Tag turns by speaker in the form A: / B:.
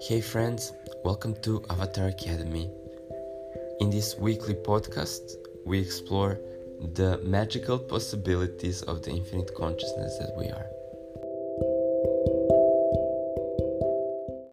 A: Hey friends, welcome to Avatar Academy. In this weekly podcast, we explore the magical possibilities of the infinite consciousness that we are.